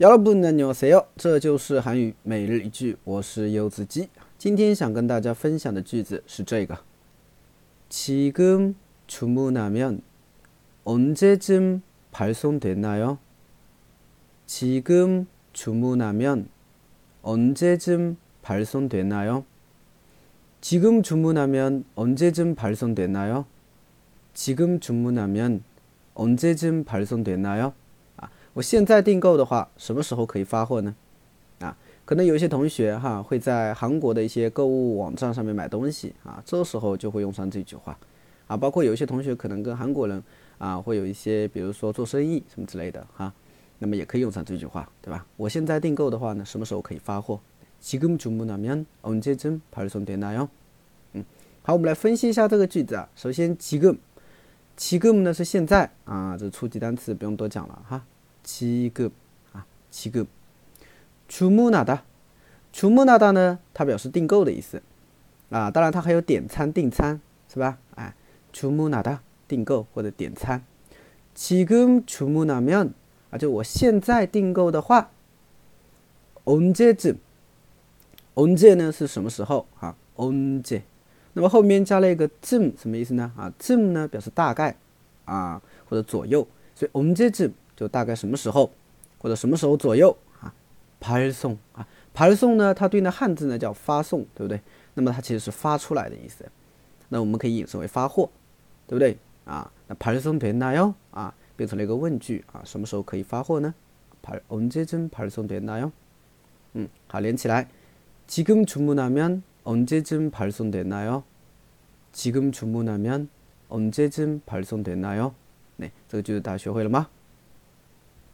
여러분 안녕하세요. 这就是韩语每日一句，我是柚子鸡。今天想跟大家分享的句子是这个：지금주문하면언제쯤발송되나요？ 지금주문하면언제쯤발송되나요？ 지금주문하면언제쯤발송되나요？ 지금주문하면언제쯤발송되나요？ 我现在订购的话，什么时候可以发货呢？啊，可能有一些同学哈会在韩国的一些购物网站上面买东西啊，这时候就会用上这句话啊。包括有一些同学可能跟韩国人啊会有一些，比如说做生意什么之类的哈，那么也可以用上这句话，对吧？我现在订购的话呢，什么时候可以发货？지금주문하면언제쯤발송되나 요？ 嗯，好，我们来分析一下这个句子啊。首先，지금지금呢是现在啊，这初级单词不用多讲了哈。 지금啊，지금주문하 다， 주문하다呢，它表示订购的意思啊。当然，它还有点餐、订餐，是吧？哎，주문하 다， 订购或者点餐。지금주문하면啊，就我现在订购的话，언제 쯤？ 언제呢是什么时候啊？언 제。 那么后面加了一个쯤什么意思呢？啊，쯤呢表示大概啊或者左右，所以언제 쯤。 就大概什么时候，或者什么时候左右啊？派送啊，派送呢？它对应的汉字呢叫发送，对不对？那么它其实是发出来的意思。那我们可以引申为发货，对不对？啊，那派送되나 요？ 啊，变成了一个问句啊，什么时候可以发货呢？派언제쯤발송되나 요？ 嗯，好，连起来。지금주문하면언제쯤발송되나 요？ 지금주문하면언제쯤발송되나 요？ 那这个句子大家学会了吗？